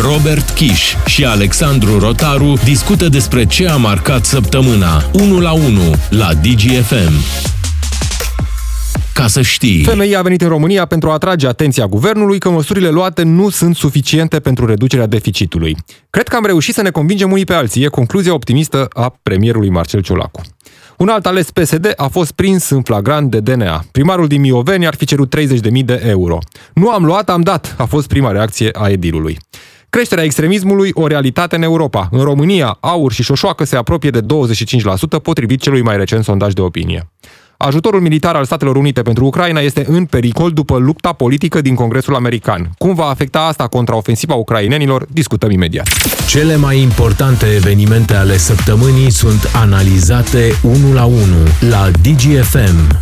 Robert Kiș și Alexandru Rotaru discută despre ce a marcat săptămâna 1 la 1 la DGFM ca să știi. FMI a venit în România pentru a atrage atenția guvernului că măsurile luate nu sunt suficiente pentru reducerea deficitului. Cred că am reușit să ne convingem unii pe alții, e concluzia optimistă a premierului Marcel Ciolacu. Un alt ales PSD a fost prins în flagrant de DNA. Primarul din Mioveni ar fi cerut 30.000 de euro. Nu am luat, am dat, a fost prima reacție a edilului. Creșterea extremismului, o realitate în Europa. În România, aur și șoșoacă se apropie de 25%, potrivit celui mai recent sondaj de opinie. Ajutorul militar al Statelor Unite pentru Ucraina este în pericol după lupta politică din Congresul American. Cum va afecta asta contraofensiva ucrainenilor? Discutăm imediat. Cele mai importante evenimente ale săptămânii sunt analizate unul la unul la DGFM.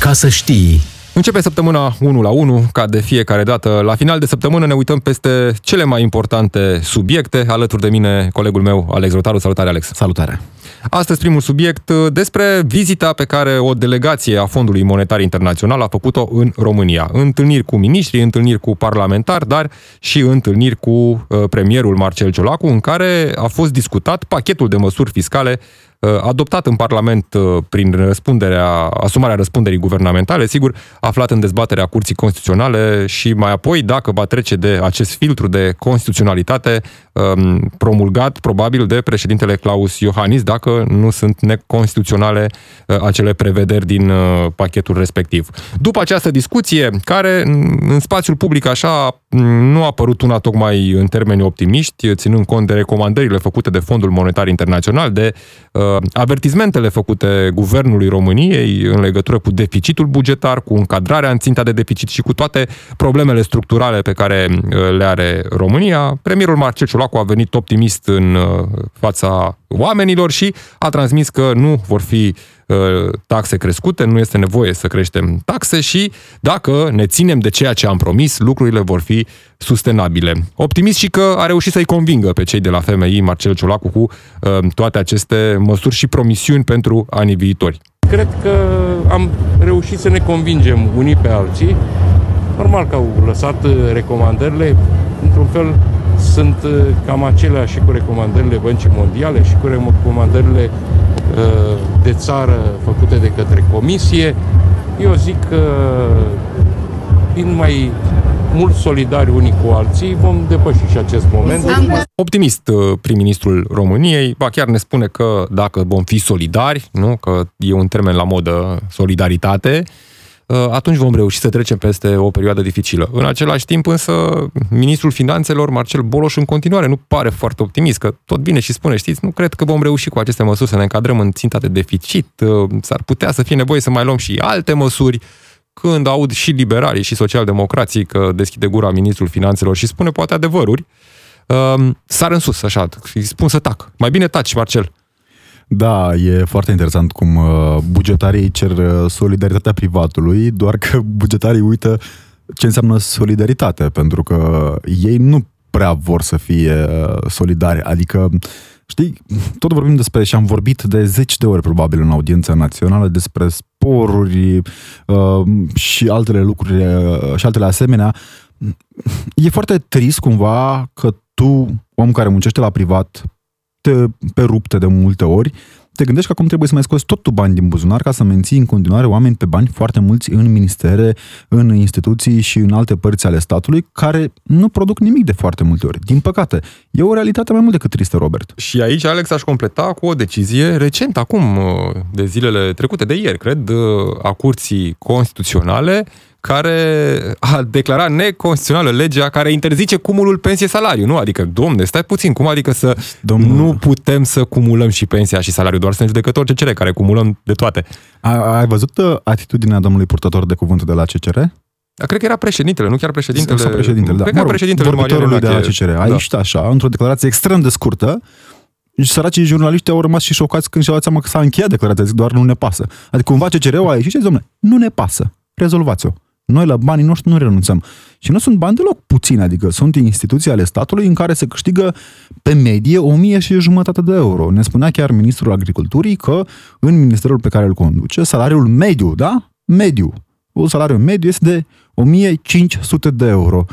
Ca să știi, Începe săptămâna 1 la 1, ca de fiecare dată. La final de săptămână ne uităm peste cele mai importante subiecte. Alături de mine, colegul meu, Alex Rotaru. Salutare, Alex! Salutare! Astăzi primul subiect despre vizita pe care o delegație a Fondului Monetar Internațional a făcut-o în România. Întâlniri cu miniștri, întâlniri cu parlamentari, dar și întâlniri cu uh, premierul Marcel Ciolacu, în care a fost discutat pachetul de măsuri fiscale Uh, adoptat în Parlament uh, prin răspunderea, asumarea răspunderii guvernamentale, sigur, aflat în dezbaterea Curții Constituționale și mai apoi, dacă va trece de acest filtru de constituționalitate um, promulgat, probabil, de președintele Claus Iohannis, dacă nu sunt neconstituționale uh, acele prevederi din pachetul respectiv. După această discuție, care în spațiul public așa nu a părut una tocmai în termeni optimiști, ținând cont de recomandările făcute de Fondul Monetar Internațional, de uh, avertizmentele făcute Guvernului României în legătură cu deficitul bugetar, cu încadrarea în ținta de deficit și cu toate problemele structurale pe care uh, le are România, premierul Marcel Ciolacu a venit optimist în uh, fața oamenilor și a transmis că nu vor fi uh, taxe crescute, nu este nevoie să creștem taxe și dacă ne ținem de ceea ce am promis, lucrurile vor fi sustenabile. Optimist și că a reușit să-i convingă pe cei de la FMI, Marcel Ciolacu, cu uh, toate aceste măsuri și promisiuni pentru anii viitori. Cred că am reușit să ne convingem unii pe alții. Normal că au lăsat uh, recomandările, într-un fel sunt uh, cam aceleași și cu recomandările Băncii Mondiale și cu recomandările uh, de țară făcute de către Comisie. Eu zic că fiind mai mult solidari unii cu alții, vom depăși și acest moment. Optimist uh, prim-ministrul României, ba chiar ne spune că dacă vom fi solidari, nu, că e un termen la modă solidaritate, Uh, atunci vom reuși să trecem peste o perioadă dificilă. În același timp însă, ministrul finanțelor, Marcel Boloș, în continuare nu pare foarte optimist, că tot bine și spune, știți, nu cred că vom reuși cu aceste măsuri să ne încadrăm în ținta de deficit, uh, s-ar putea să fie nevoie să mai luăm și alte măsuri, când aud și liberalii și socialdemocrații că deschide gura ministrul finanțelor și spune poate adevăruri, uh, sar în sus, așa, îi spun să tac. Mai bine taci, Marcel. Da, e foarte interesant cum uh, bugetarii cer uh, solidaritatea privatului, doar că bugetarii uită ce înseamnă solidaritate, pentru că ei nu prea vor să fie uh, solidari. Adică, știi, tot vorbim despre, și am vorbit de zeci de ori probabil în audiența națională, despre sporuri uh, și altele lucruri uh, și altele asemenea. E foarte trist cumva că tu, om care muncește la privat, te, pe rupte de multe ori, te gândești că acum trebuie să mai scoți tot tu bani din buzunar ca să menții în continuare oameni pe bani foarte mulți în ministere, în instituții și în alte părți ale statului care nu produc nimic de foarte multe ori. Din păcate, e o realitate mai mult decât tristă, Robert. Și aici, Alex, aș completa cu o decizie recent, acum, de zilele trecute, de ieri, cred, a Curții Constituționale, care a declarat neconstituțională legea care interzice cumulul pensie-salariu, nu? Adică, domne, stai puțin, cum adică să Domnul... nu putem să cumulăm și pensia și salariul, doar sunt judecători CCR care cumulăm de toate. A, ai văzut uh, atitudinea domnului purtător de cuvânt de la CCR? Da, cred că era președintele, nu chiar președintele. Sau președintele, da. Cred că era președintele vorbitorului de la CCR. A da. ieșit așa, într-o declarație extrem de scurtă, și săracii jurnaliști au rămas și șocați când și-au dat seama că s-a încheiat declarația, zic, doar nu ne pasă. Adică cumva CCR-ul a ieșit și zice, domnule, nu ne pasă, rezolvați-o. Noi la banii noștri nu renunțăm. Și nu sunt bani deloc puțini, adică sunt instituții ale statului în care se câștigă pe medie o mie și jumătate de euro. Ne spunea chiar ministrul agriculturii că în ministerul pe care îl conduce, salariul mediu, da? Mediu. Un salariu mediu este de 1500 de euro.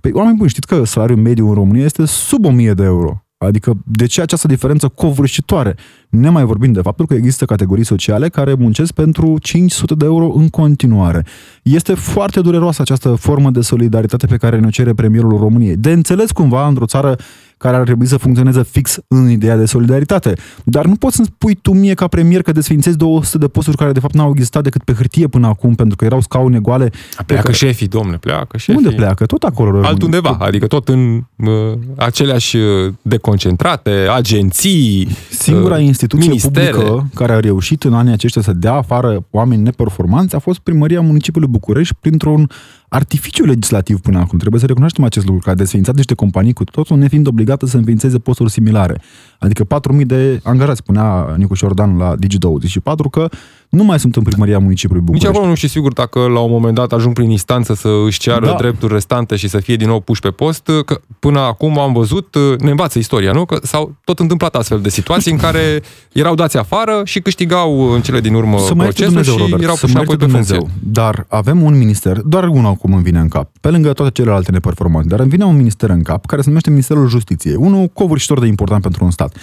Păi, oameni buni, știți că salariul mediu în România este sub 1000 de euro. Adică de ce această diferență covârșitoare? Ne mai vorbim de faptul că există categorii sociale care muncesc pentru 500 de euro în continuare. Este foarte dureroasă această formă de solidaritate pe care ne cere premierul României. De înțeles cumva într-o țară care ar trebui să funcționeze fix în ideea de solidaritate. Dar nu poți să-mi spui tu mie ca premier că desfințezi 200 de posturi care de fapt n-au existat decât pe hârtie până acum, pentru că erau scaune goale. Pleacă că... șefii, domne, pleacă șefii. Unde pleacă? Tot acolo. Altundeva, adică tot în uh, aceleași uh, deconcentrate, agenții, Singura uh, instituție ministere. publică care a reușit în anii aceștia să dea afară oameni neperformanți a fost primăria municipiului București printr-un artificiu legislativ până acum. Trebuie să recunoaștem acest lucru, că a desfințat niște companii cu totul nefiind obligată să înființeze posturi similare. Adică 4.000 de angajați, spunea Nicu Șordan la Digi24, că nu mai sunt în primăria municipiului Nici București. acolo nu știu sigur dacă la un moment dat ajung prin instanță să își ceară Da. drepturi restante și să fie din nou puși pe post, că până acum am văzut, ne învață istoria, nu? Că s-au tot întâmplat astfel de situații în care erau dați afară și câștigau în cele din urmă Să mai ierte procesul Dumnezeu, și Robert, erau să puși mai apoi ierte pe Dumnezeu. funcție. Dar avem un minister, doar unul acum îmi vine în cap, pe lângă toate celelalte neperformante, dar îmi vine un minister în cap care se numește Ministerul Justiției, unul covârșitor de important pentru un stat.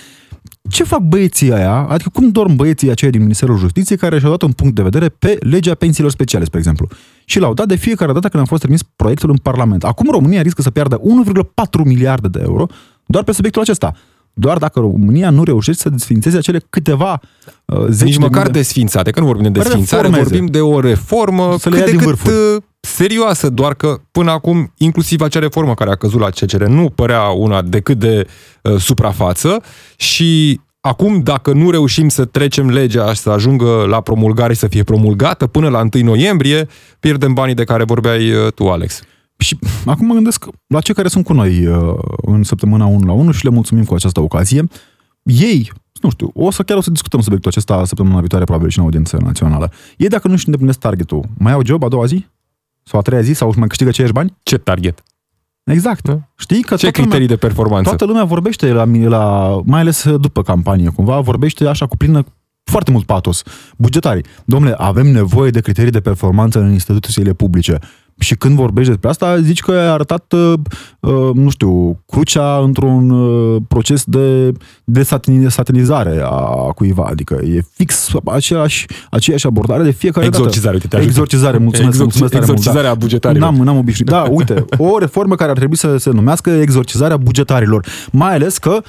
Ce fac băieții aia, adică cum dorm băieții aceia din Ministerul Justiției care și-au dat un punct de vedere pe legea pensiilor speciale, spre exemplu. Și l-au dat de fiecare dată când a fost trimis proiectul în Parlament. Acum România riscă să piardă 1,4 miliarde de euro doar pe subiectul acesta. Doar dacă România nu reușește să desfințeze acele câteva uh, zeci Nici de măcar mii de... desfințate, că nu vorbim de desfințare, Reformeze. vorbim de o reformă Să le cât ia de din cât vârful. Uh, serioasă, doar că până acum, inclusiv acea reformă care a căzut la CCR, nu părea una decât de uh, suprafață și acum, dacă nu reușim să trecem legea și să ajungă la promulgare și să fie promulgată până la 1 noiembrie, pierdem banii de care vorbeai uh, tu, Alex. Și acum mă gândesc la cei care sunt cu noi uh, în săptămâna 1 la 1 și le mulțumim cu această ocazie. Ei, nu știu, o să chiar o să discutăm subiectul acesta săptămâna viitoare, probabil și în audiență națională. Ei, dacă nu își îndeplinesc targetul, mai au job a doua zi? Sau a treia zi? Sau își mai câștigă aceiași bani? Ce target? Exact. Da. Știi că Ce toată criterii lumea, de performanță? toată lumea vorbește, la, la, mai ales după campanie, cumva, vorbește așa cu plină foarte mult patos. Bugetarii. Domnule, avem nevoie de criterii de performanță în instituțiile publice. Și când vorbești despre asta, zici că ai arătat, uh, uh, nu știu, crucea într-un uh, proces de, de satini- satinizare a cuiva. Adică e fix aceeași, aceeași abordare de fiecare Exorcizare, uite, te dată. ajută. Exorcizare, mulțumesc, Exorci- mulțumesc tare mult, exorcizarea bugetarilor. N-am, n-am obișnuit. Da, uite, o reformă care ar trebui să se numească exorcizarea bugetarilor. Mai ales că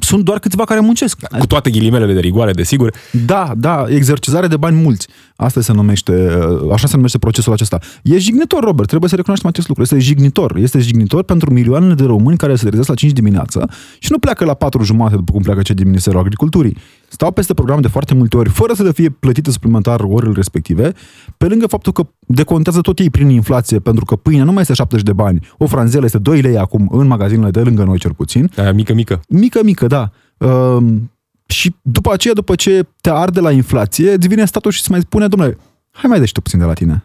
sunt doar câțiva care muncesc. Cu toate ghilimelele de rigoare, desigur. Da, da, exercizare de bani mulți. Asta se numește, așa se numește procesul acesta. E jignitor, Robert, trebuie să recunoaștem acest lucru. Este jignitor. Este jignitor pentru milioanele de români care se trezesc la 5 dimineața și nu pleacă la 4 jumate după cum pleacă cei din Ministerul Agriculturii. Stau peste programe de foarte multe ori, fără să le fie plătite suplimentar orele respective, pe lângă faptul că decontează tot ei prin inflație, pentru că pâinea nu mai este 70 de bani, o franzelă este 2 lei acum în magazinele de lângă noi cel puțin, Aia mică, mică. mică, mică, da. Um, și după aceea, după ce te arde la inflație, îți vine statul și îți mai spune, domnule, hai mai dă și tu puțin de la tine.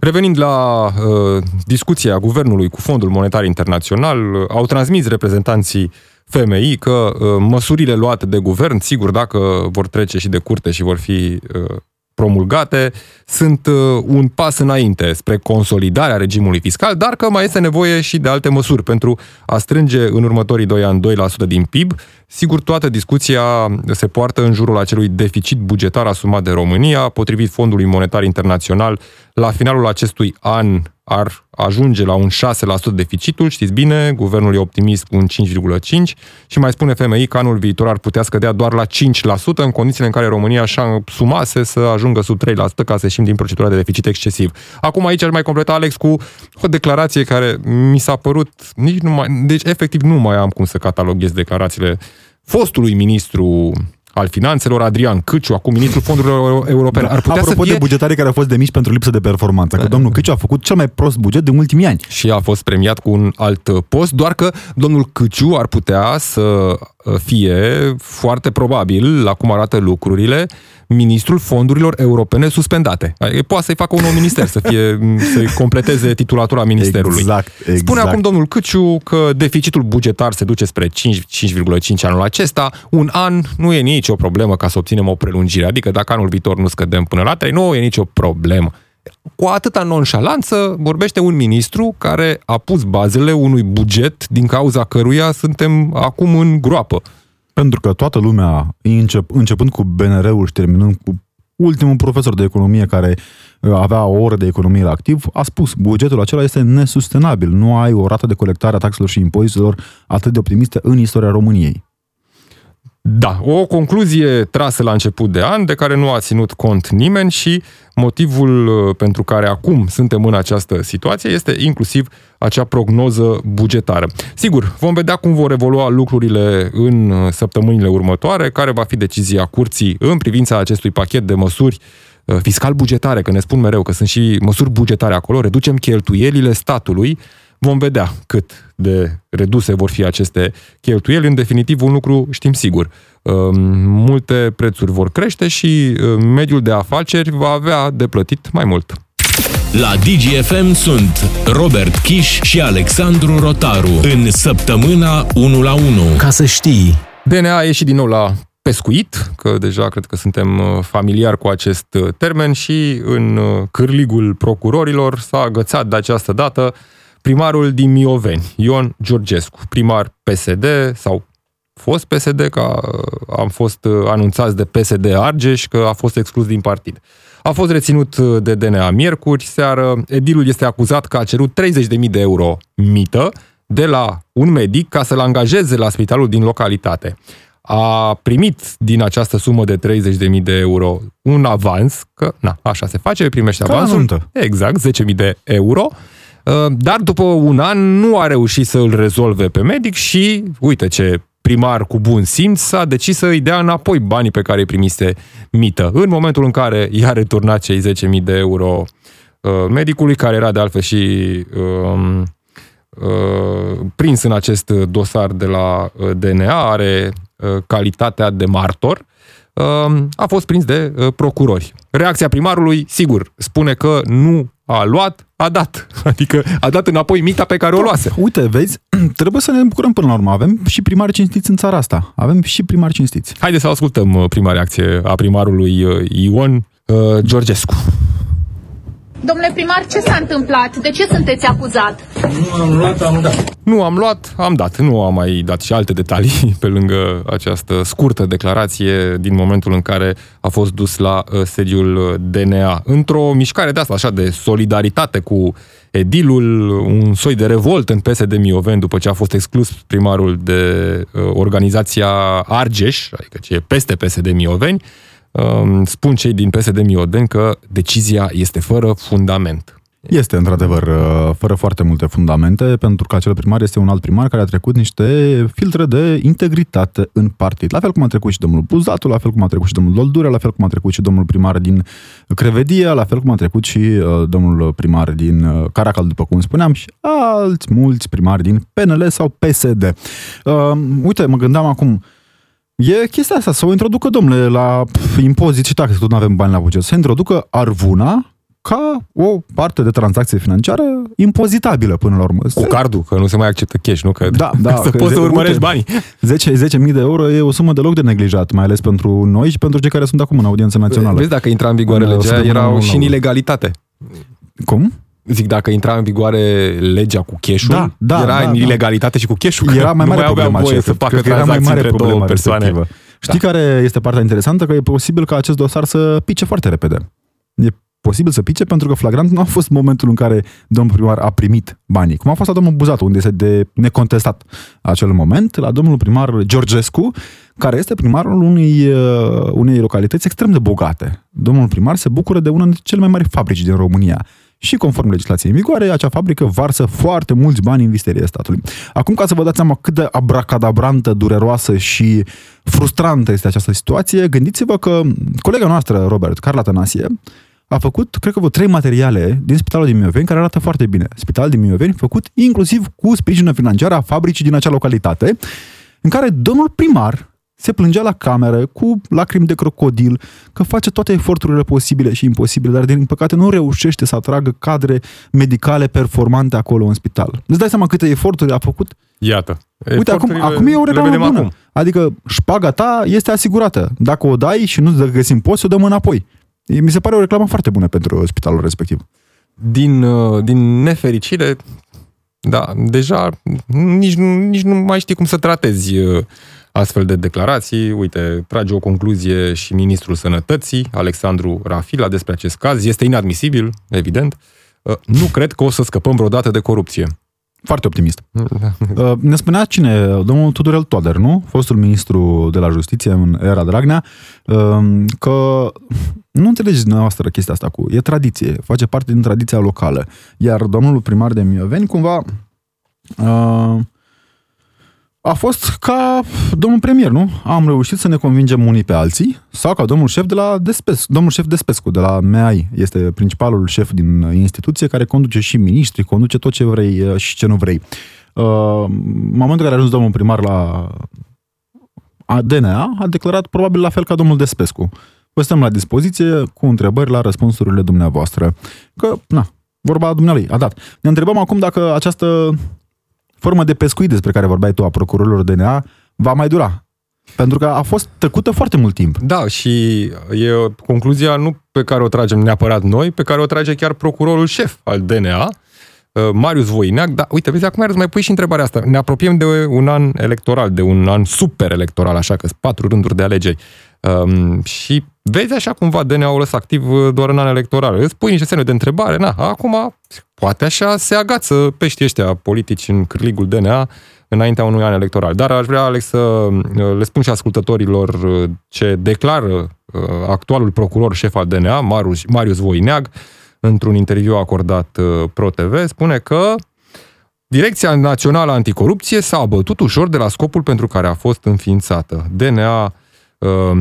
Revenind la uh, discuția guvernului cu Fondul Monetar Internațional, uh, au transmis reprezentanții FMI că uh, măsurile luate de guvern, sigur, dacă vor trece și de curte și vor fi uh, promulgate, sunt uh, un pas înainte spre consolidarea regimului fiscal, dar că mai este nevoie și de alte măsuri pentru a strânge în următorii 2 ani 2% din PIB. Sigur, toată discuția se poartă în jurul acelui deficit bugetar asumat de România, potrivit Fondului Monetar Internațional, la finalul acestui an ar ajunge la un 6% deficitul, știți bine, guvernul e optimist cu un 5,5% și mai spune FMI că anul viitor ar putea scădea doar la 5% în condițiile în care România așa sumase să ajungă sub 3% ca să ieșim din procedura de deficit excesiv. Acum aici aș mai completa, Alex, cu o declarație care mi s-a părut, nici nu mai, deci efectiv nu mai am cum să cataloghez declarațiile fostului ministru al finanțelor, Adrian Câciu, acum ministrul fondurilor europene. Ar putea Apropo să fie... de bugetarii care au fost demiși pentru lipsă de performanță, că domnul Câciu a făcut cel mai prost buget din ultimii ani. și a fost premiat cu un alt post, doar că domnul Câciu ar putea să fie foarte probabil, la cum arată lucrurile, ministrul fondurilor europene suspendate. Adică poate să-i facă un nou minister, să fie, să-i completeze titulatura ministerului. Exact, exact. Spune acum domnul Câciu că deficitul bugetar se duce spre 5, 5,5 anul acesta. Un an nu e nicio problemă ca să obținem o prelungire. Adică dacă anul viitor nu scădem până la 3, nu e nicio problemă. Cu atâta nonșalanță vorbește un ministru care a pus bazele unui buget din cauza căruia suntem acum în groapă. Pentru că toată lumea, încep, începând cu BNR-ul și terminând cu ultimul profesor de economie care uh, avea o oră de economie la activ, a spus bugetul acela este nesustenabil. Nu ai o rată de colectare a taxelor și impozitelor atât de optimistă în istoria României. Da, o concluzie trasă la început de an, de care nu a ținut cont nimeni și motivul uh, pentru care acum suntem în această situație este inclusiv acea prognoză bugetară. Sigur, vom vedea cum vor evolua lucrurile în uh, săptămânile următoare, care va fi decizia curții în privința acestui pachet de măsuri uh, fiscal-bugetare, că ne spun mereu că sunt și măsuri bugetare acolo, reducem cheltuielile statului, Vom vedea cât de reduse vor fi aceste cheltuieli. În definitiv, un lucru știm sigur. Um, multe prețuri vor crește și um, mediul de afaceri va avea de plătit mai mult. La DGFM sunt Robert Kiș și Alexandru Rotaru în săptămâna 1 la 1. Ca să știi. DNA a ieșit din nou la pescuit, că deja cred că suntem uh, familiari cu acest uh, termen și în uh, cârligul procurorilor s-a agățat de această dată primarul din Mioveni, Ion Georgescu, primar PSD sau fost PSD, că am fost uh, anunțați de PSD Argeș că a fost exclus din partid. A fost reținut uh, de DNA miercuri seară. Edilul este acuzat că a cerut 30.000 de euro mită de la un medic ca să-l angajeze la spitalul din localitate. A primit din această sumă de 30.000 de euro un avans, că na, așa se face, primește avansul. Exact, 10.000 de euro Uh, dar după un an nu a reușit să îl rezolve pe medic și, uite ce primar cu bun simț a decis să îi dea înapoi banii pe care îi primise mită. În momentul în care i-a returnat cei 10.000 de euro uh, medicului, care era de altfel și uh, uh, prins în acest dosar de la uh, DNA, are uh, calitatea de martor, uh, a fost prins de uh, procurori. Reacția primarului, sigur, spune că nu a luat, a dat. Adică a dat înapoi mita pe care o luase. Uite, vezi, trebuie să ne bucurăm până la urmă. Avem și primari cinstiți în țara asta. Avem și primari cinstiți. Haideți să ascultăm uh, prima reacție a primarului uh, Ion uh, Georgescu. Domnule primar, ce s-a întâmplat? De ce sunteți acuzat? Nu am luat, am dat. Nu am luat, am dat. Nu am mai dat și alte detalii pe lângă această scurtă declarație din momentul în care a fost dus la uh, sediul DNA. Într-o mișcare de asta, așa, de solidaritate cu edilul, un soi de revolt în PSD Mioveni după ce a fost exclus primarul de uh, organizația Argeș, adică ce e peste PSD Mioveni, spun cei din PSD Miodeni că decizia este fără fundament. Este, într-adevăr, uh, fără foarte multe fundamente, pentru că acel primar este un alt primar care a trecut niște filtre de integritate în partid. La fel cum a trecut și domnul Buzatu, la fel cum a trecut și domnul Doldurea, la fel cum a trecut și domnul primar din Crevedia, la fel cum a trecut și uh, domnul primar din uh, Caracal, după cum spuneam, și alți mulți primari din PNL sau PSD. Uh, uite, mă gândeam acum, E chestia asta, să o introducă, domnule, la impozit și taxe, că tot nu avem bani la buget, să introducă arvuna ca o parte de tranzacție financiară impozitabilă până la urmă. Cu cardul, că nu se mai acceptă cash, nu? Că da, da, să poți să urmărești banii. 10, 10.000 de euro e o sumă deloc de neglijat, mai ales pentru noi și pentru cei care sunt acum în audiență națională. Vezi, dacă intra în vigoare legea, erau și în ilegalitate. Cum? Zic, dacă intra în vigoare legea cu cash da, da, era da, în da. ilegalitate și cu cash Era mai mare problema voie să facă era mai mare între două persoane. Respectivă. Știi da. care este partea interesantă? Că e posibil ca acest dosar să pice foarte repede. E posibil să pice pentru că flagrant nu a fost momentul în care domnul primar a primit banii. Cum a fost la domnul Buzatu, unde este de necontestat acel moment, la domnul primar Georgescu, care este primarul unei, uh, unei localități extrem de bogate. Domnul primar se bucură de una dintre cele mai mari fabrici din România și conform legislației în vigoare, acea fabrică varsă foarte mulți bani în visteria statului. Acum, ca să vă dați seama cât de abracadabrantă, dureroasă și frustrantă este această situație, gândiți-vă că colega noastră, Robert, Carla Tănasie, a făcut, cred că vreo trei materiale din Spitalul din Mioveni care arată foarte bine. Spitalul din Mioveni făcut inclusiv cu sprijină financiară a fabricii din acea localitate, în care domnul primar se plângea la cameră cu lacrimi de crocodil că face toate eforturile posibile și imposibile, dar din păcate nu reușește să atragă cadre medicale performante acolo în spital. Îți dai seama câte eforturi a făcut? Iată. Uite, acum, acum e o reclamă bună. Acum. Adică șpaga ta este asigurată. Dacă o dai și nu găsim poți, o dăm înapoi. Mi se pare o reclamă foarte bună pentru spitalul respectiv. Din, uh, din nefericire, da, deja nici, nu- nici nu mai știi cum să tratezi uh, astfel de declarații. Uite, trage o concluzie și Ministrul Sănătății, Alexandru Rafila, despre acest caz. Este inadmisibil, evident. Uh, Nu cred că o să scăpăm vreodată de corupție. Foarte optimist. Uh, Ne spunea cine? Domnul Tudorel Toader, nu? Fostul ministru de la justiție în era Dragnea, um, că nu înțelegeți dumneavoastră chestia asta cu... E tradiție, face parte din tradiția locală. Iar domnul primar de Mioveni, cumva, uh, a fost ca domnul premier, nu? Am reușit să ne convingem unii pe alții, sau ca domnul șef de la Despescu, domnul șef Despescu de la MEAI, este principalul șef din instituție care conduce și miniștri, conduce tot ce vrei uh, și ce nu vrei. Uh, în momentul în care a ajuns domnul primar la a- DNA, a declarat probabil la fel ca domnul Despescu. Vă stăm la dispoziție cu întrebări la răspunsurile dumneavoastră. Că, na, vorba dumnealui, a dat. Ne întrebăm acum dacă această formă de pescuit despre care vorbeai tu a procurorilor DNA va mai dura. Pentru că a fost tăcută foarte mult timp. Da, și e concluzia nu pe care o tragem neapărat noi, pe care o trage chiar procurorul șef al DNA, uh, Marius Voineac. Da, uite, vezi, acum mai pui și întrebarea asta. Ne apropiem de un an electoral, de un an super electoral, așa că sunt patru rânduri de alegeri. Um, și vezi așa cumva DNA-ul ăsta activ uh, doar în an electoral. Îți pui niște semne de întrebare, na, acum poate așa se agață peștii ăștia politici în cârligul DNA înaintea unui an electoral. Dar aș vrea, Alex, să uh, le spun și ascultătorilor uh, ce declară uh, actualul procuror șef al DNA, Marius, Marius Voineag, într-un interviu acordat uh, ProTV, spune că Direcția Națională Anticorupție s-a abătut ușor de la scopul pentru care a fost înființată. DNA uh,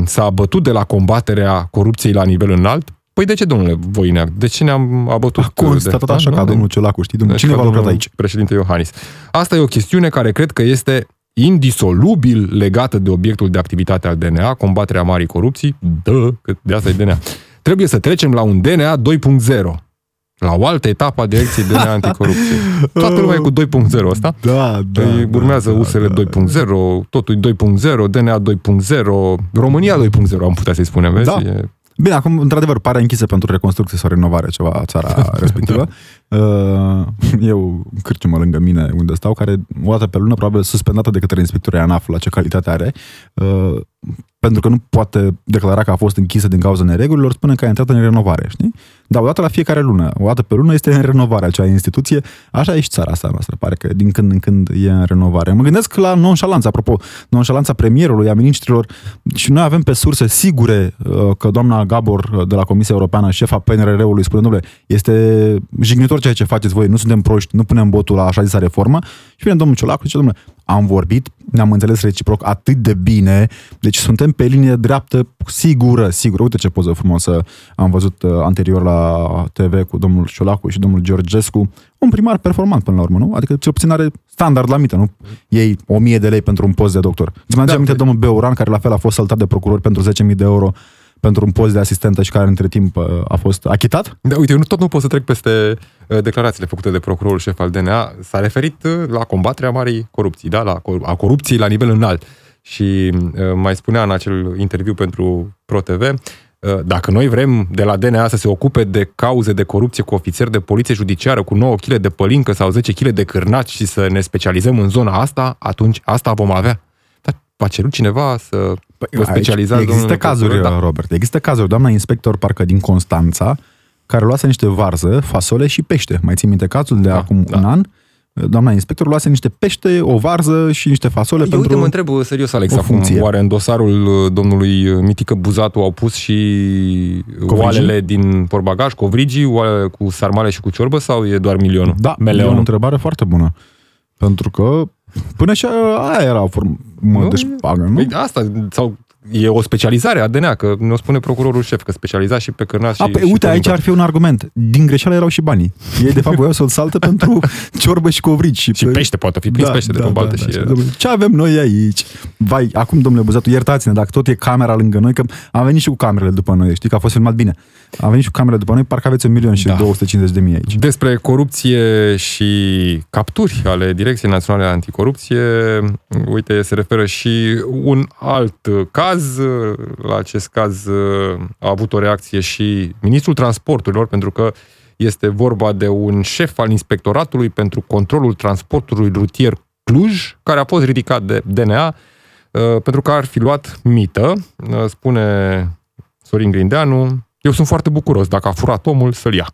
s-a abătut de la combaterea corupției la nivel înalt. Păi de ce, domnule Voineag? De ce ne-am abătut? A constatat de... așa Da, ca da, domnul Ciolacu, știi? Domnul, Așa cine ca a lucrat domnul aici? Președinte Iohannis. Asta e o chestiune care cred că este indisolubil legată de obiectul de activitate al DNA, combaterea marii corupții. Da, că de asta e DNA. Trebuie să trecem la un DNA 2.0. La o altă etapă a direcției DNA anticorupție. Toată lumea e cu 2.0 ăsta. Da, da. Păi urmează da, USL da, 2.0, totul e 2.0, DNA 2.0, România 2.0, am putea să-i spunem, vezi? Da. E- Bine, acum, într-adevăr, pare închisă pentru reconstrucție sau renovare ceva țara respectivă. Uh, Eu, cârciumă lângă mine unde stau, care o dată pe lună, probabil suspendată de către inspectorii ANAF la ce calitate are, uh, pentru că nu poate declara că a fost închisă din cauza neregulilor, spune că a intrat în renovare, știi? Dar odată la fiecare lună, o dată pe lună este în renovare acea instituție. Așa e și țara asta noastră, pare că din când în când e în renovare. Mă gândesc la nonșalanța, apropo, nonșalanța premierului, a ministrilor și noi avem pe surse sigure uh, că doamna Gabor uh, de la Comisia Europeană, șefa PNRR-ului, spune, domnule, este jignitor ceea ce faceți voi, nu suntem proști, nu punem botul la așa zisa reformă. Și vine domnul Ciolacu și zice, domnule, am vorbit, ne-am înțeles reciproc atât de bine, deci suntem pe linie dreaptă sigură, sigură. Uite ce poză frumoasă am văzut uh, anterior la TV cu domnul Ciolacu și domnul Georgescu. Un primar performant până la urmă, nu? Adică cel puțin are standard la mită, nu? Ei 1000 de lei pentru un post de doctor. Îți mai aduce Da, aminte pe- domnul Beuran, care la fel a fost saltat de procurori pentru 10.000 de euro pentru un post de asistentă și care între timp uh, a fost achitat? Da, uite, eu nu, tot nu pot să trec peste uh, declarațiile făcute de procurorul șef al DNA. S-a referit uh, la combaterea marii corupții, da? la cor- a corupției la nivel înalt. Și uh, mai spunea în acel interviu pentru ProTV, uh, dacă noi vrem de la DNA să se ocupe de cauze de corupție cu ofițeri de poliție judiciară cu 9 kg de pălincă sau 10 kg de cârnați și să ne specializăm în zona asta, atunci asta vom avea. Dar v-a cerut cineva să vă Aici specializați, Există domnule cazuri, procuror? Da. Robert, există cazuri. Doamna inspector, parcă din Constanța, care luase niște varză, fasole și pește. Mai țin minte cazul de Da, acum da. un an? Doamna inspector luase niște pește, o varză și niște fasole Eu pentru... uite, mă întreb serios, Alex, o acum, funcție. oare în dosarul uh, domnului uh, Mitică Buzatu au pus și Covrigii? oalele din porbagaj, covrigii, oale cu sarmale și cu ciorbă sau e doar milionul? Da, e o Meleonul. întrebare foarte bună. Pentru că până și aia era o formă Nu? de șpagă, nu? Păi asta, sau e o specializare a DNA, că ne-o spune procurorul șef, că specializa și pe cârnați A, și, pe, și uite, aici pălincă. ar fi un argument. Din greșeală erau și banii. Ei, de fapt, voiau să-l salte pentru ciorbă și covrigi. Și pește, poate fi prins pește de pe baltă și e- domnule, Ce avem noi aici? Vai, acum, domnule Buzatu, iertați-ne, dacă tot e camera lângă noi, că am venit și cu camerele după noi, știi că a fost filmat bine. Am venit și cu camerele după noi, parcă aveți un milion și Da. 250 de mii aici. Despre corupție și capturi ale Direcției Naționale Anticorupție, uite, se referă și un alt caz. caz, la acest caz a avut o reacție și ministrul transporturilor, pentru că este vorba de un șef al inspectoratului pentru controlul transportului rutier Cluj, care a fost ridicat de DNA pentru că ar fi luat mită, spune Sorin Grindeanu, eu sunt foarte bucuros dacă a furat omul să-l ia.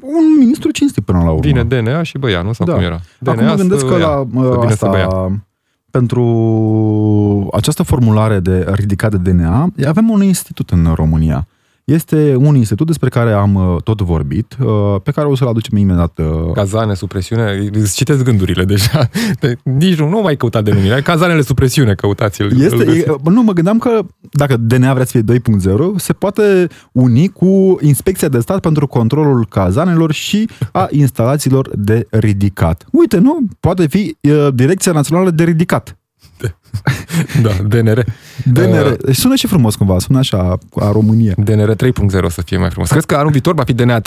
Un ministru cinstit până la urmă. Vine DNA și băia, nu? Sau Da. cum era? Acum DNA mă gândesc că să la ia, să uh, vină să băia. asta, pentru această formulare de ridicat de DNA, avem un institut în România. Este un institut despre care am uh, tot vorbit, uh, pe care o să-l aducem imediat. uh, Cazane, supresiune, îți citesc gândurile deja. De- Nici nu, nu mai căuta denumirea. Cazanele, supresiune, căutați-l. Este, îl găsiți. e, nu, mă gândeam că dacă DNA vrea să fie 2.0, se poate uni cu Inspecția de Stat pentru controlul cazanelor și a instalațiilor de ridicat. Uite, nu? Poate fi uh, Direcția Națională de Ridicat. Da, DNR. DNR. Deci sună și frumos cumva, sună așa, a România. DNR 3.0 să fie mai frumos. Crezi că anul viitor va fi DNA 3.0,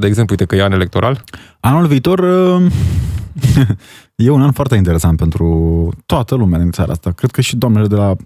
de exemplu, uite că e an electoral? Anul viitor uh, e un an foarte interesant pentru toată lumea din țara asta. Cred că și doamnele de la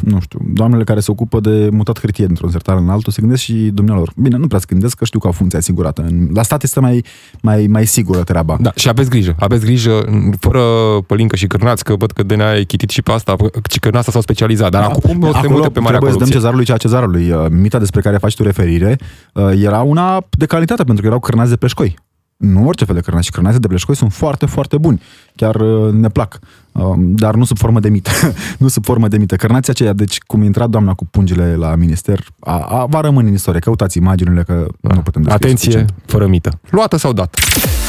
nu știu, doamnele care se ocupă de mutat hârtie dintr-un sertar în altul, se gândesc și dumnealor. Bine, nu prea se gândesc că știu că au funcție asigurată. În- La stat este mai, mai, mai sigură treaba. Da, și aveți grijă. Aveți grijă, fără pălincă și cârnați, că văd că DNA e chitit și pe asta, și că în asta s-au specializat. Dar acum o să te Acolo multe pe marea trebuie să dăm corupție. cezarului ceea cezarului. Uh, Mita despre care faci tu referire uh, era una de calitate, pentru că erau cârnați de pleșcoi. Nu orice fel de cârnați. Și cârnații de pleșcoi sunt foarte, foarte buni. Chiar uh, ne plac. Uh, Dar nu sub formă de mită. nu sub formă de mită. Cârnații aceia, deci cum intra doamna cu pungile la minister, a, a, va rămâne în istorie. Căutați imaginile că nu putem descrie Atenție, suficient. fără mită. Luată sau dată?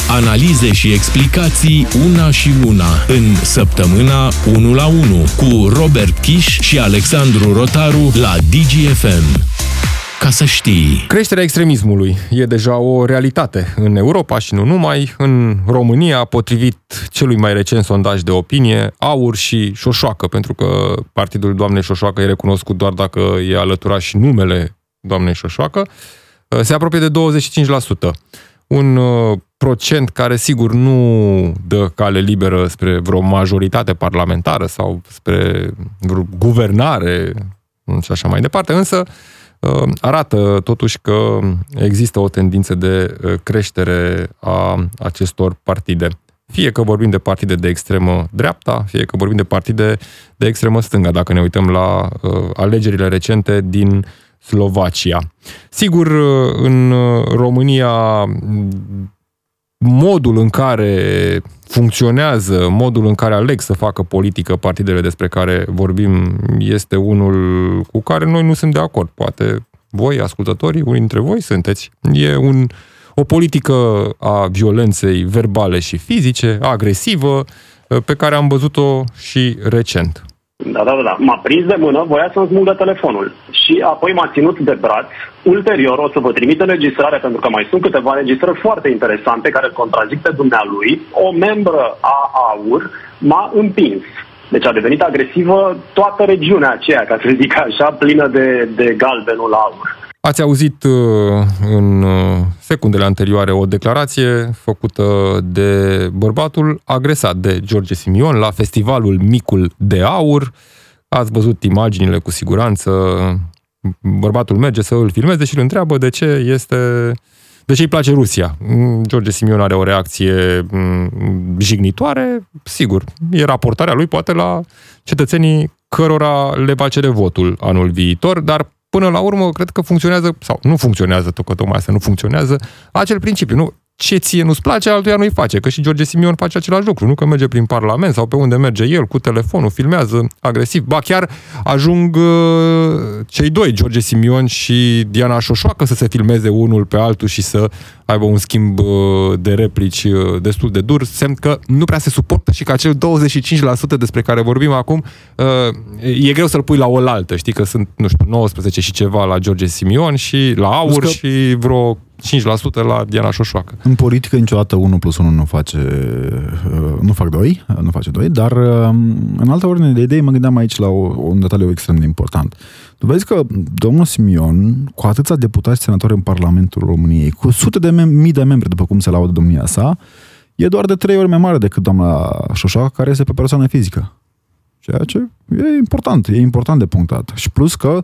Analize și explicații una și una în săptămâna 1 la 1 cu Robert Kiș și Alexandru Rotaru la DGFM. Ca să știi. Creșterea extremismului e deja o realitate în Europa și nu numai. În România, potrivit celui mai recent sondaj de opinie, Aur și Șoșoacă, pentru că partidul doamnei Șoșoacă e recunoscut doar dacă e alăturat și numele doamnei Șoșoacă, se apropie de 25%. Un uh, procent care sigur nu dă cale liberă spre vreo majoritate parlamentară sau spre vreo guvernare și așa mai departe, însă uh, arată totuși că există o tendință de uh, creștere a acestor partide. Fie că vorbim de partide de extremă dreapta, fie că vorbim de partide de extremă stânga, dacă ne uităm la uh, alegerile recente din Slovacia. Sigur, uh, în uh, România modul în care funcționează, modul în care aleg să facă politică partidele despre care vorbim este unul cu care noi nu suntem de acord. Poate voi, ascultătorii, unii dintre voi sunteți. E un, o politică a violenței verbale și fizice, agresivă, pe care am văzut-o și recent. Da, da, da, da. M-a prins de mână, voia să-mi smulgă telefonul. Și apoi m-a ținut de braț. Ulterior o să vă trimit înregistrare, pentru că mai sunt câteva înregistrări foarte interesante care îl contrazic pe dumnealui. O membră a AUR m-a împins. Deci a devenit agresivă toată regiunea aceea, ca să zic așa, plină de, de galbenul aur. Ați auzit uh, în uh, secundele anterioare o declarație făcută de bărbatul agresat de George Simion la festivalul Micul de Aur. Ați văzut imaginile cu siguranță. Bărbatul merge să îl filmeze și îl întreabă de ce este de ce îi place Rusia. Mm, George Simion are o reacție mm, jignitoare, sigur, e raportarea lui poate la cetățenii cărora le va cere votul anul viitor, dar până la urmă cred că funcționează, sau nu funcționează, tot că tocmai asta nu funcționează, acel principiu, nu? Ce ție nu-ți place, altuia nu-i face, că și George Simion face același lucru, nu că merge prin Parlament sau pe unde merge el cu telefonul, filmează agresiv, ba chiar ajung uh, cei doi, George Simion și Diana Șoșoacă, să se filmeze unul pe altul și să aibă un schimb uh, de replici uh, destul de dur, semn că nu prea se suportă și că acel 25% despre care vorbim acum uh, e greu să-l pui la oaltă, știi că sunt, nu știu, 19 și ceva la George Simion și la Aur că- și vreo 5% la Diana Șoșoacă. În politică niciodată 1 plus 1 nu face, uh, nu fac 2, nu face 2, dar uh, în altă ordine de idei mă gândeam aici la o, un detaliu extrem de important. Tu vezi că domnul Simion, cu atâția deputați senatori în Parlamentul României, cu sute de mem- mii de membri, după cum se laudă domnia sa, e doar de trei ori mai mare decât doamna Șoșoacă, care este pe persoană fizică. Ceea ce e important, e important de punctat. Și plus că,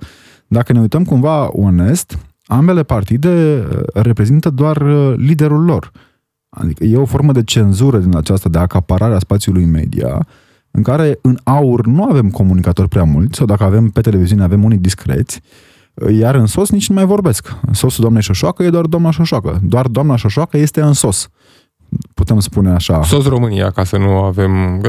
dacă ne uităm cumva onest, ambele partide uh, reprezintă doar uh, liderul lor. Adică e o formă de cenzură din aceasta, de acaparare a spațiului media, în care în aur nu avem comunicatori prea mulți, sau dacă avem pe televiziune avem unii discreți, iar în sos nici nu mai vorbesc. Sosul doamnei Șoșoacă e doar doamna Șoșoacă. Doar doamna Șoșoacă este în sos. Putem spune așa. Sos România, ca să nu avem...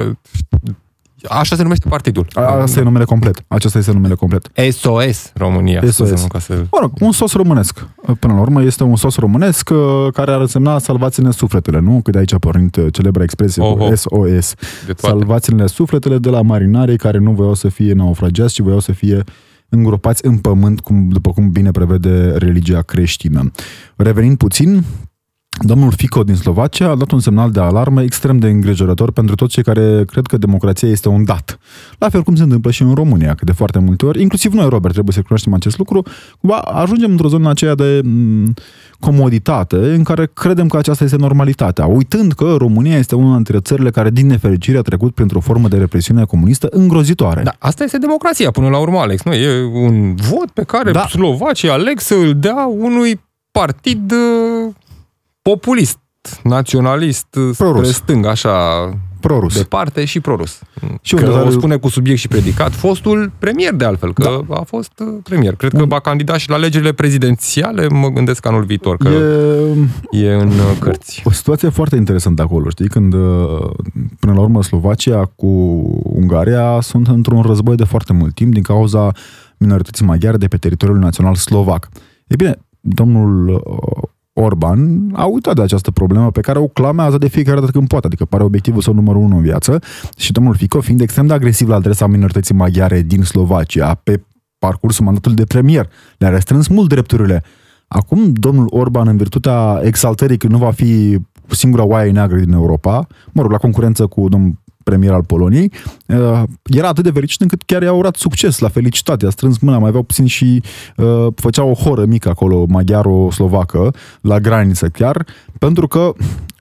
Așa se numește partidul. Asta e numele complet. Acesta este numele complet. SOS România. SOS. Ca să... Mă rog, un sos românesc. Până la urmă este un sos românesc uh, care ar însemna salvați-ne sufletele, nu? Cât de aici a pornit uh, celebra expresie Oh, oh. SOS. De toate. Salvați-ne sufletele de la marinarii care nu voiau să fie naufragiați, ci voiau să fie îngropați în pământ, cum, după cum bine prevede religia creștină. Revenind puțin, Domnul Fico din Slovacia a dat un semnal de alarmă extrem de îngrijorător pentru toți cei care cred că democrația este un dat. La fel cum se întâmplă și în România, că de foarte multe ori, inclusiv noi, Robert, trebuie să cunoaștem acest lucru, cumva ajungem într-o zonă aceea de m, comoditate în care credem că aceasta este normalitatea, uitând că România este una dintre țările care, din nefericire, a trecut printr-o formă de represiune comunistă îngrozitoare. Da, asta este democrația până la urmă, Alex. Nu, e un vot pe care Da. da. Slovacii aleg să îl dea unui partid uh, populist, naționalist, uh, spre Prorus. stânga, așa, Prorus. departe și prorus. Și că unde o are- spune cu subiect și predicat fostul premier de altfel, că da. a fost uh, premier. Cred că va candida și la alegerile prezidențiale, mă gândesc anul viitor, că e, E e în uh, cărți. o situație foarte interesantă acolo, știi? Când, uh, până la urmă, Slovacia cu Ungaria sunt într-un război de foarte mult timp din cauza minorității maghiare de pe teritoriul național slovac. E bine, domnul uh, Orban a uitat de această problemă pe care o clamează de fiecare dată când poate, adică pare obiectivul său numărul unu în viață și domnul Fico fiind extrem de agresiv la adresa minorității maghiare din Slovacia pe parcursul mandatului de premier, le-a restrâns mult drepturile. Acum, domnul Orban, în virtutea exaltării că nu va fi singura oaie neagră din Europa, mă rog, la concurență cu domnul premier al Poloniei, uh, era atât de fericit încât chiar i-a urat succes la felicitate, a strâns mâna, mai aveau puțin și uh, făcea o horă mică acolo, maghiaro-slovacă, la graniță chiar, pentru că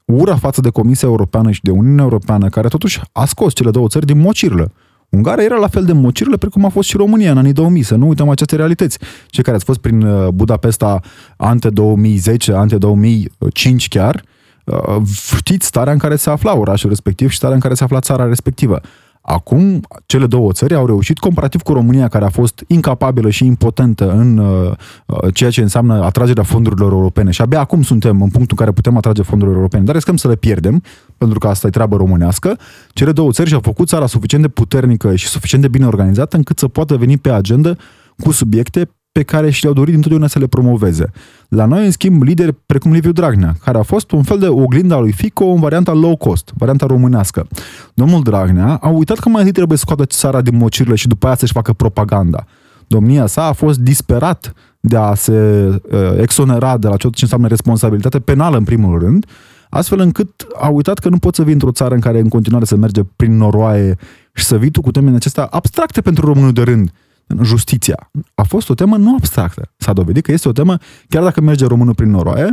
ura față de Comisia Europeană și de Uniunea Europeană, care totuși a scos cele două țări din mocirlă. Ungaria era la fel de mocirlă precum a fost și România în anii 2000, să nu uităm aceste realități. Cei care ați fost prin uh, Budapesta ante 2010, ante 2005 chiar, uh, știți starea în care se afla orașul respectiv și starea în care se afla țara respectivă. Acum, cele două țări au reușit, comparativ cu România, care a fost incapabilă și impotentă în uh, uh, ceea ce înseamnă atragerea fondurilor europene. Și abia acum suntem în punctul în care putem atrage fondurile europene, dar riscăm să le pierdem, pentru că asta e treabă românească. Cele două țări și-au făcut țara suficient de puternică și suficient de bine organizată încât să poată veni pe agenda cu subiecte pe care și le-au dorit dintotdeauna să le promoveze. La noi, în schimb, lideri precum Liviu Dragnea, care a fost un fel de oglinda lui Fico în varianta low cost, varianta românească. Domnul Dragnea a uitat că mai întâi trebuie să scoată țara din mocirile și după aia să-și facă propaganda. Domnia sa a fost disperat de a se uh, exonera de la tot ce înseamnă responsabilitate penală în primul rând, astfel încât a uitat că nu poți să vii într-o țară în care în continuare se merge prin noroaie și să vii tu cu temele acestea abstracte pentru românul de rând. Justiția a fost o temă nu abstractă. S-a dovedit că este o temă, chiar dacă merge românul prin noroaie,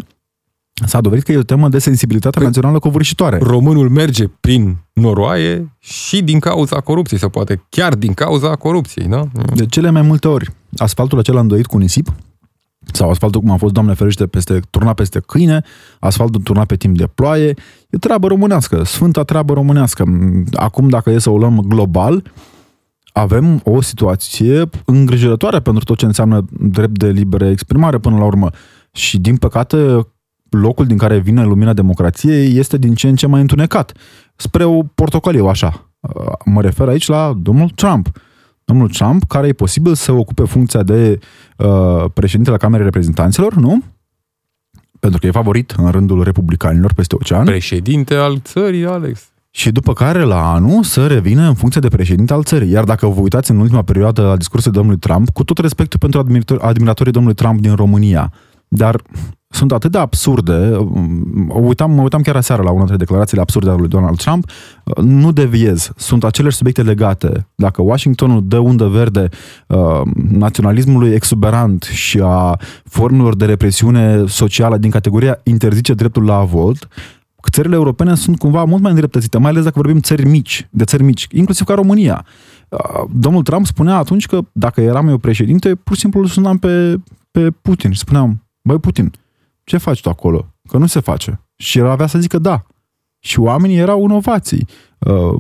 s-a dovedit că e o temă de sensibilitate națională covârșitoare. Românul merge prin noroaie și din cauza corupției, sau poate chiar din cauza corupției, da? De cele mai multe ori, asfaltul acela îndoit cu nisip, sau asfaltul cum a fost, Doamne ferește, peste, turnat peste câine, asfaltul turnat pe timp de ploaie, e treabă românească, sfânta treabă românească. Acum, dacă e să o luăm global, avem o situație îngrijorătoare pentru tot ce înseamnă drept de liberă exprimare până la urmă. Și, din păcate, locul din care vine lumina democrației este din ce în ce mai întunecat. Spre o portocaliu, așa. Mă refer aici la domnul Trump. Domnul Trump, care e posibil să ocupe funcția de uh, președinte la Camerei Reprezentanților, nu? Pentru că e favorit în rândul republicanilor peste ocean. Președinte al țării, Alex. Și după care, la anul, să revină în funcție de președinte al țării. Iar dacă vă uitați în ultima perioadă la discursul domnului Trump, cu tot respectul pentru admirator- admiratorii domnului Trump din România, dar sunt atât de absurde, mă uitam, mă uitam chiar aseară la una dintre declarațiile absurde ale lui Donald Trump, nu deviez, sunt aceleași subiecte legate. Dacă Washingtonul dă undă verde uh, naționalismului exuberant și a formelor de represiune socială din categoria interzice dreptul la avort, țările europene sunt cumva mult mai îndreptățite, mai ales dacă vorbim țări mici, de țări mici, inclusiv ca România. Uh, domnul Trump spunea atunci că dacă eram eu președinte, pur și simplu îl sunam pe, pe Putin și spuneam, băi Putin, ce faci tu acolo? Că nu se face. Și el avea să zică da. Și oamenii erau în ovații. Uh,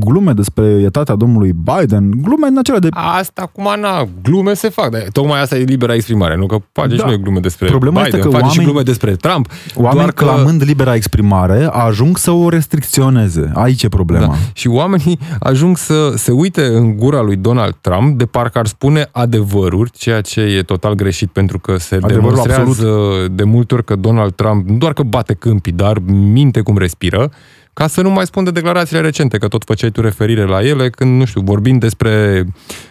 glume despre etatea domnului Biden, glume în acelea de... Asta acum, na, glume se fac, dar tocmai asta e libera exprimare, nu că face da. și noi glume despre Problema Biden, este că face oameni, și glume despre Trump. Oamenii doar că... clamând libera exprimare ajung să o restricționeze. Aici e problema. Da. Și oamenii ajung să se uite în gura lui Donald Trump de parcă ar spune adevăruri, ceea ce e total greșit pentru că se Adevărul demonstrează absolut. de multe ori că Donald Trump nu doar că bate câmpii, dar minte cum respiră ca să nu mai spun de declarațiile recente, că tot făceai tu referire la ele, când, nu știu, vorbim despre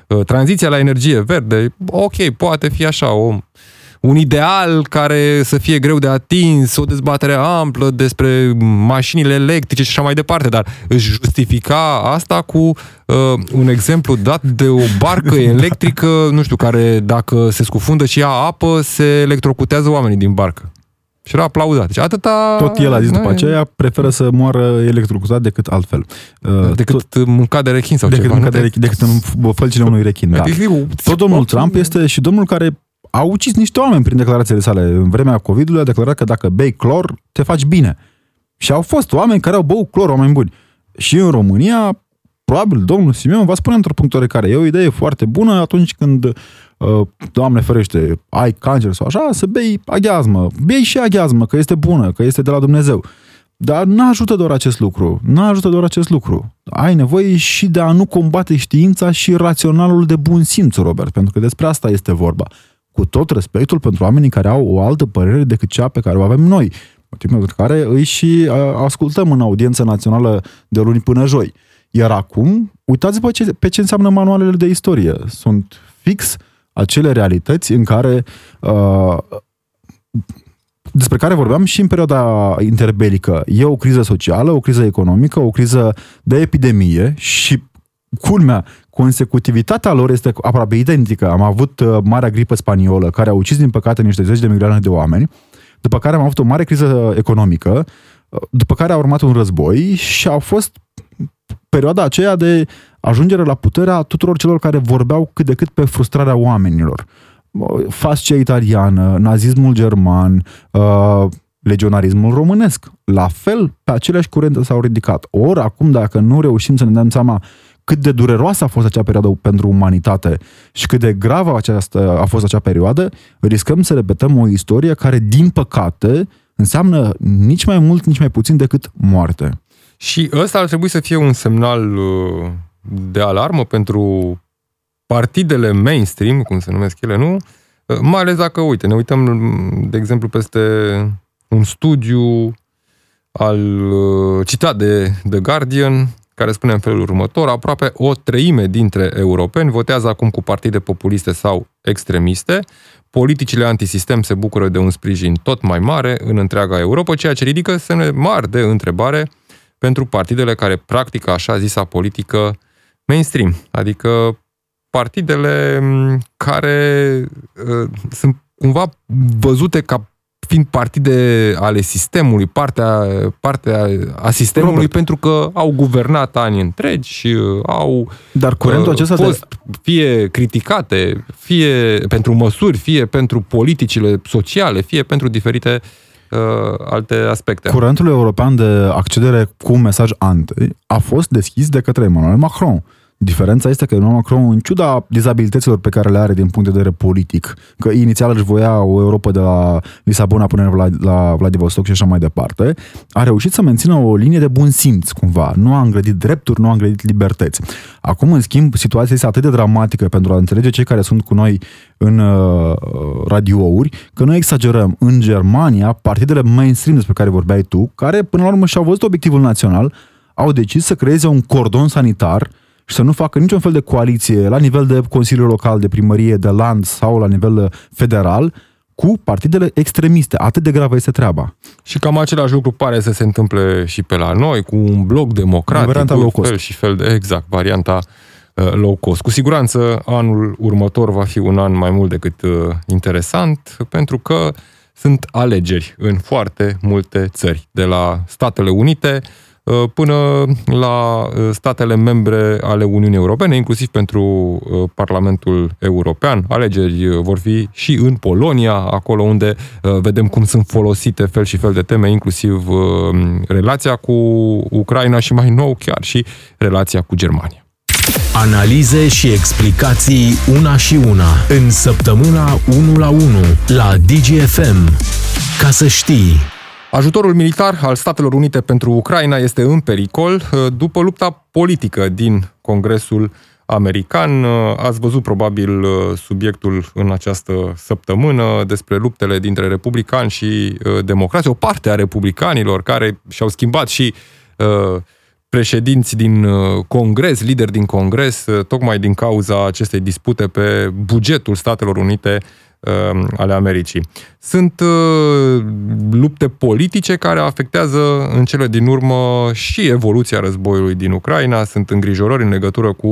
uh, tranziția la energie verde, ok, poate fi așa, o, un ideal care să fie greu de atins, o dezbatere amplă despre mașinile electrice și așa mai departe, dar își justifica asta cu uh, un exemplu dat de o barcă electrică, nu știu, care dacă se scufundă și ia apă, se electrocutează oamenii din barcă. Și era aplaudat. Deci atâta... Tot el a zis după aceea, preferă să moară electrocutat decât altfel. Uh, decât tot, mâncat de rechin sau decât ceva. Mâncat de rechin, decât în fălcile unui rechin, da. Tot domnul Trump este și domnul care a ucis niște oameni prin declarațiile sale. În vremea COVID-ului a declarat că dacă bei clor, te faci bine. Și au fost oameni care au băut clor, oameni buni. Și în România, probabil domnul Simeon va spune într-o punctare care e o idee foarte bună atunci când Uh, Doamne ferește, ai cancer sau așa, să bei aghiazmă. Bei și aghiazmă, că este bună, că este de la Dumnezeu. Dar nu ajută doar acest lucru. Nu ajută doar acest lucru. Ai nevoie și de a nu combate știința și raționalul de bun simț, Robert, pentru că despre asta este vorba. Cu tot respectul pentru oamenii care au o altă părere decât cea pe care o avem noi. Motivul pentru care îi și uh, ascultăm în audiență națională de luni până joi. Iar acum, uitați-vă ce, pe ce înseamnă manualele de istorie. Sunt fix uh, acele realități în care uh, despre care vorbeam și în perioada interbelică. E o criză socială, o criză economică, o criză de epidemie și culmea, consecutivitatea lor este aproape identică. Am avut uh, marea gripă spaniolă, care a ucis, din păcate, niște zeci de milioane de oameni, după care am avut o mare criză economică, uh, după care a urmat un război și au fost perioada aceea de ajungere la puterea tuturor celor care vorbeau cât de cât pe frustrarea oamenilor. Fascia italiană, nazismul german, uh, legionarismul românesc. La fel, pe aceleași curente s-au ridicat. Ori acum, dacă nu reușim să ne dăm seama cât de dureroasă a fost acea perioadă pentru umanitate și cât de gravă aceasta, a fost acea perioadă, riscăm să repetăm o istorie care, din păcate, înseamnă nici mai mult, nici mai puțin decât moarte. Și ăsta ar trebui să fie un semnal uh, de alarmă pentru partidele mainstream, cum se numesc ele, nu? Uh, mai ales dacă, uite, ne uităm, de exemplu, peste un studiu al uh, citat de The Guardian, care spune în felul următor, aproape o treime dintre europeni votează acum cu partide populiste sau extremiste. Politicile antisistem se bucură de un sprijin tot mai mare în întreaga Europa, ceea ce ridică semne mari de întrebare pentru partidele care practică așa zisa politică mainstream, adică partidele care uh, sunt cumva văzute ca fiind partide ale sistemului, partea, partea a sistemului, Robert. pentru că au guvernat ani întregi și uh, au Dar curentul uh, acesta fost de... fie criticate, fie pentru măsuri, fie pentru politicile sociale, fie pentru diferite uh, alte aspecte. Curentul european de accedere cu un mesaj anti a fost deschis de către Emmanuel Macron. Diferența este că Emmanuel Macron, în ciuda dizabilităților pe care le are din punct de vedere politic, că inițial își voia o Europa de la Lisabona până la, la Vladivostok și așa mai departe, a reușit să mențină o linie de bun simț, cumva. Nu a îngrădit drepturi, nu a îngrădit libertăți. Acum, în schimb, situația este atât de dramatică pentru a înțelege cei care sunt cu noi în uh, radiouri, că noi exagerăm. În Germania, partidele mainstream despre care vorbeai tu, care până la urmă și-au văzut obiectivul național, au decis să creeze un cordon sanitar uh, și să nu facă niciun fel de coaliție la nivel de Consiliu Local, de Primărie, de Land sau la nivel uh, federal cu partidele extremiste. Atât de gravă este treaba. Și cam același lucru pare să se întâmple și pe la noi, cu un bloc democratic, varianta low cost. fel și fel de, exact, varianta uh, low cost. Cu siguranță anul următor va fi un an mai mult decât uh, interesant, pentru că sunt alegeri în foarte multe țări, de la Statele Unite până la statele membre ale Uniunii Europene, inclusiv pentru Parlamentul European. Alegeri vor fi și în Polonia, acolo unde vedem cum sunt folosite fel și fel de teme, inclusiv relația cu Ucraina și mai nou chiar și relația cu Germania. Analize și explicații una și una în săptămâna 1 la 1 la DGFM. Ca să știi... Ajutorul militar al Statelor Unite pentru Ucraina este în pericol uh, după lupta politică din Congresul american. Uh, ați văzut probabil uh, subiectul în această săptămână despre luptele dintre republicani și democrați, o parte a republicanilor care și-au schimbat și uh, președinți din uh, Congres, lideri din Congres, uh, tocmai din cauza acestei dispute pe bugetul Statelor Unite uh, ale Americii. Sunt lupte politice care afectează în cele din urmă și evoluția războiului din Ucraina, sunt îngrijorări în legătură cu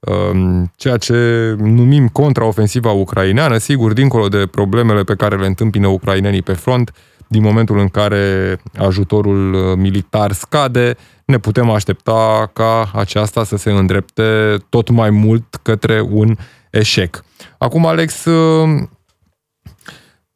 um, ceea ce numim contraofensiva ucraineană, sigur, dincolo de problemele pe care le întâmpină ucrainenii pe front, din momentul în care ajutorul militar scade, ne putem aștepta ca aceasta să se îndrepte tot mai mult către un eșec. Acum, Alex,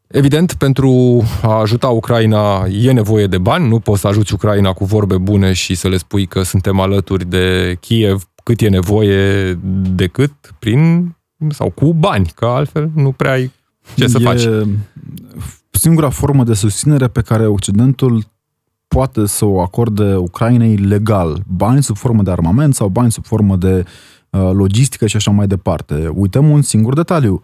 Evident, pentru a ajuta Ucraina e nevoie de bani, nu poți să ajuți Ucraina cu vorbe bune și să le spui că suntem alături de Kiev cât e nevoie decât prin sau cu bani, că altfel nu prea ai ce să e faci. Singura formă de susținere pe care Occidentul poate să o acorde Ucrainei legal, bani sub formă de armament sau bani sub formă de uh, logistică și așa mai departe. Uităm un singur detaliu.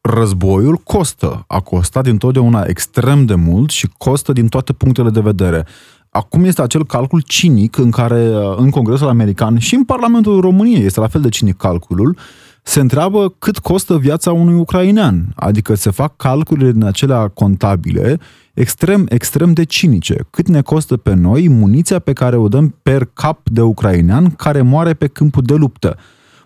Războiul costă. A costat întotdeauna extrem de mult și costă din toate punctele de vedere. Acum este acel calcul cinic în care uh, în Congresul American și în Parlamentul României este la fel de cinic calculul, se întreabă cât costă viața unui ucrainean. Adică se fac calculele din acelea contabile extrem, extrem de cinice. Cât ne costă pe noi muniția pe care o dăm per cap de ucrainean care moare pe câmpul de luptă.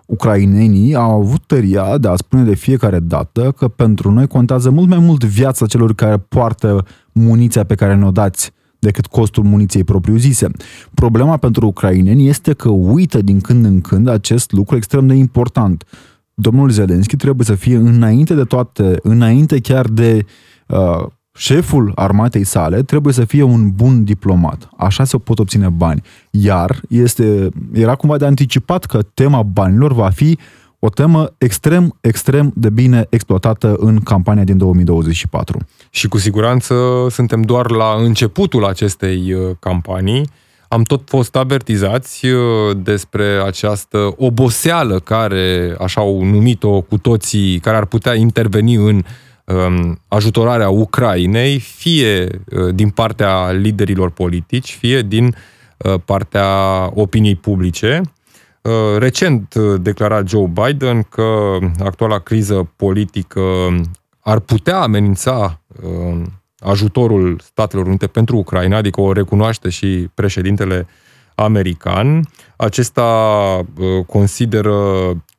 Ucrainenii au avut tăria de a spune de fiecare dată că pentru noi contează mult mai mult viața celor care poartă muniția pe care ne-o dați decât costul muniției propriu-zise. Problema pentru ucraineni este că uită din când în când acest lucru extrem de important. Domnul Zelenski trebuie să fie înainte de toate, înainte chiar de uh, șeful armatei sale trebuie să fie un bun diplomat. Așa se pot obține bani. Iar este, era cumva de anticipat că tema banilor va fi o temă extrem, extrem de bine exploatată în campania din 2024. Și cu siguranță suntem doar la începutul acestei uh, campanii. Am tot fost avertizați uh, despre această oboseală care, așa au numit-o cu toții, care ar putea interveni în um, ajutorarea Ucrainei, fie uh, din partea liderilor politici, fie din uh, partea opiniei publice. Uh, recent uh, declara Joe Biden că actuala criză politică ar putea amenința uh, ajutorul Statelor Unite pentru Ucraina, adică o recunoaște și președintele american. Acesta consideră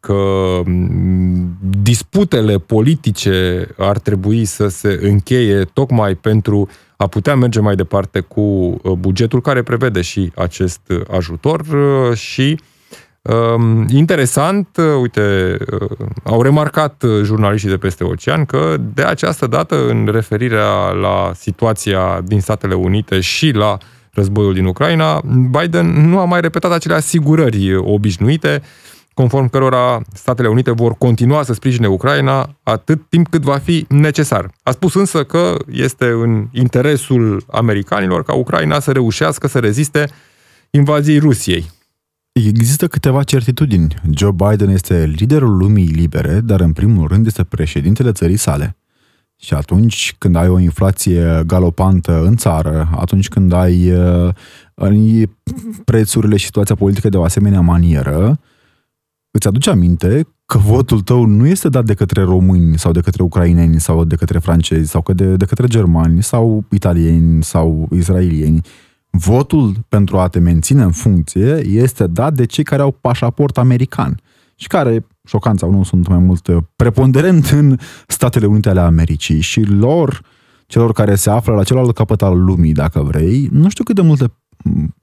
că mm, disputele politice ar trebui să se încheie tocmai pentru a putea merge mai departe cu uh, bugetul care prevede și acest ajutor uh, și um, interesant, uh, uite, au remarcat jurnaliștii de peste ocean că de această dată, în referirea la situația din Statele Unite și la războiul din Ucraina, Biden nu a mai repetat acele asigurări obișnuite conform cărora Statele Unite vor continua să sprijine Ucraina atât timp cât va fi necesar. A spus însă că este în interesul americanilor ca Ucraina să reușească să reziste invaziei Rusiei. Există câteva certitudini. Joe Biden este liderul lumii libere, dar în primul rând este președintele țării sale. Și atunci când ai o inflație galopantă în țară, atunci când ai uh, prețurile și situația politică de o asemenea manieră, uh, îți aduce aminte că votul tău nu este dat de către români sau de către ucraineni sau de către francezi sau de, de către germani sau italieni sau israelieni. Votul pentru a te menține în funcție este dat de cei care au pașaport american și care, șocant sau nu, sunt mai mult preponderent în Statele Unite ale Americii și lor, celor care se află la celălalt capăt al lumii, dacă vrei, nu știu cât de multe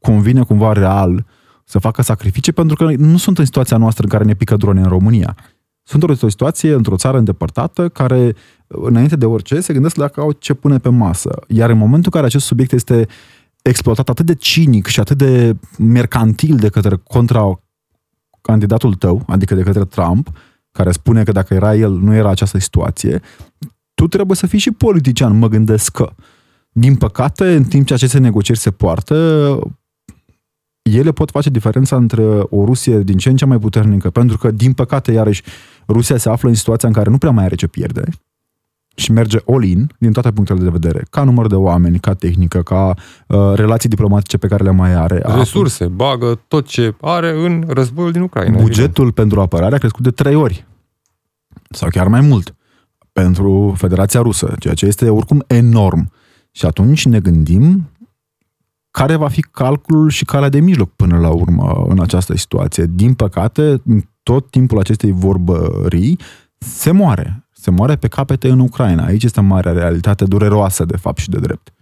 convine cumva real să facă sacrificii pentru că nu sunt în situația noastră în care ne pică drone în România. Sunt într-o situație, într-o țară îndepărtată, care, înainte de orice, se gândesc dacă au ce pune pe masă. Iar în momentul în care acest subiect este exploatat atât de cinic și atât de mercantil de către contra candidatul tău, adică de către Trump, care spune că dacă era el, nu era această situație, tu trebuie să fii și politician, mă gândesc că. Din păcate, în timp ce aceste negocieri se poartă, ele pot face diferența între o Rusie din ce în ce mai puternică, pentru că, din păcate, iarăși, Rusia se află în situația în care nu prea mai are ce pierde și merge all-in din toate punctele de vedere, ca număr de oameni, ca tehnică, ca uh, relații diplomatice pe care le mai are. Resurse, bagă tot ce are în războiul din Ucraina. Bugetul evident. pentru apărare a crescut de trei ori sau chiar mai mult pentru Federația Rusă, ceea ce este oricum enorm. Și atunci ne gândim care va fi calculul și calea de mijloc până la urmă în această situație. Din păcate, tot timpul acestei vorbării se moare. Se moare pe capete în Ucraina. Aici este marea realitate dureroasă, de fapt și de drept.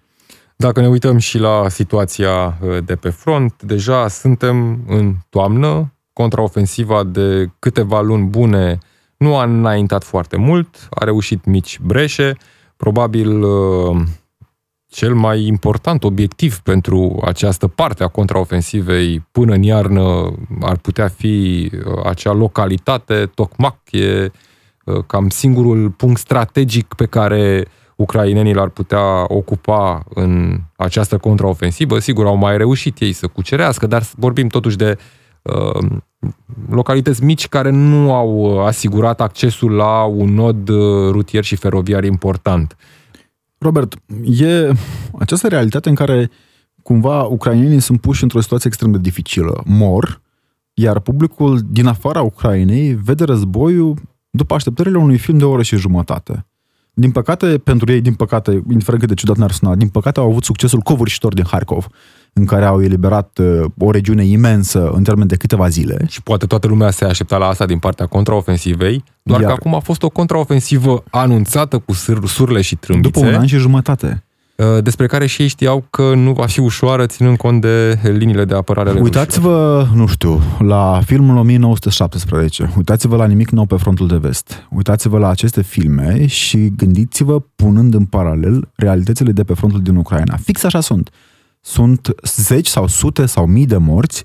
Dacă ne uităm și la situația uh, de pe front, deja suntem în toamnă, contraofensiva de câteva luni bune nu a înaintat foarte mult, a reușit mici breșe, probabil uh, cel mai important obiectiv pentru această parte a contraofensivei până în iarnă ar putea fi uh, acea localitate, Tocmac, e uh, cam singurul punct strategic pe care ucrainenii l-ar putea ocupa în această contraofensivă. Sigur, au mai reușit ei să cucerească, dar vorbim totuși de uh, localități mici care nu au asigurat accesul la un nod rutier și feroviar important. Robert, e această realitate în care cumva ucrainenii sunt puși într-o situație extrem de dificilă. Mor, iar publicul din afara Ucrainei vede războiul după așteptările unui film de o oră și jumătate. Din păcate, pentru ei, din păcate, indiferent cât de ciudat n-ar suna, din păcate au avut succesul covârșitor din Harkov, în care au eliberat uh, o regiune imensă în termen de câteva zile. Și poate toată lumea se aștepta la asta din partea contraofensivei, doar Iar... că acum a fost o contraofensivă anunțată cu surle și trâmbițe. După un an și jumătate uh, despre care și ei știau că nu va fi ușoară ținând cont de liniile de apărare ale Uitați-vă, nu știu, la filmul 1917, uitați-vă la Nimic nou pe frontul de vest, uitați-vă la aceste filme și gândiți-vă punând în paralel realitățile de pe frontul din Ucraina. Fix așa sunt sunt zeci sau sute sau mii de morți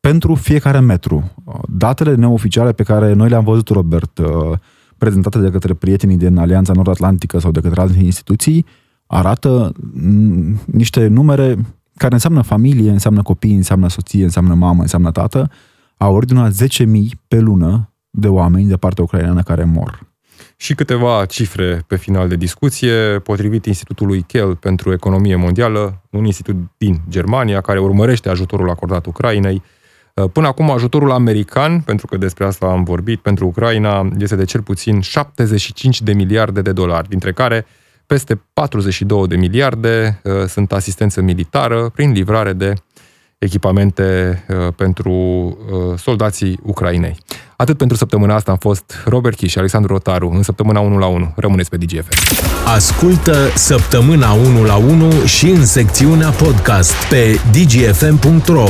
pentru fiecare metru. Datele neoficiale pe care noi le-am văzut, Robert, uh, prezentate de către prietenii din Alianța Nord-Atlantică sau de către alte instituții, arată niște numere care înseamnă familie, înseamnă copii, înseamnă soție, înseamnă mamă, înseamnă tată, a ordinat 10.000 pe lună de oameni de partea ucraineană care mor. Și câteva cifre pe final de discuție, potrivit Institutului Kell pentru Economie Mondială, un institut din Germania care urmărește ajutorul acordat Ucrainei. Uh, până acum ajutorul american, pentru că despre asta am vorbit, pentru Ucraina este de cel puțin 75 de miliarde de dolari, dintre care peste 42 de miliarde uh, sunt asistență militară prin livrare de echipamente uh, pentru uh, soldații Ucrainei. Atât pentru săptămâna asta am fost Robert Chi și Alexandru Rotaru în săptămâna 1 la 1. Rămâneți pe DGF. Ascultă săptămâna 1 la 1 și în secțiunea podcast pe dgfm.ro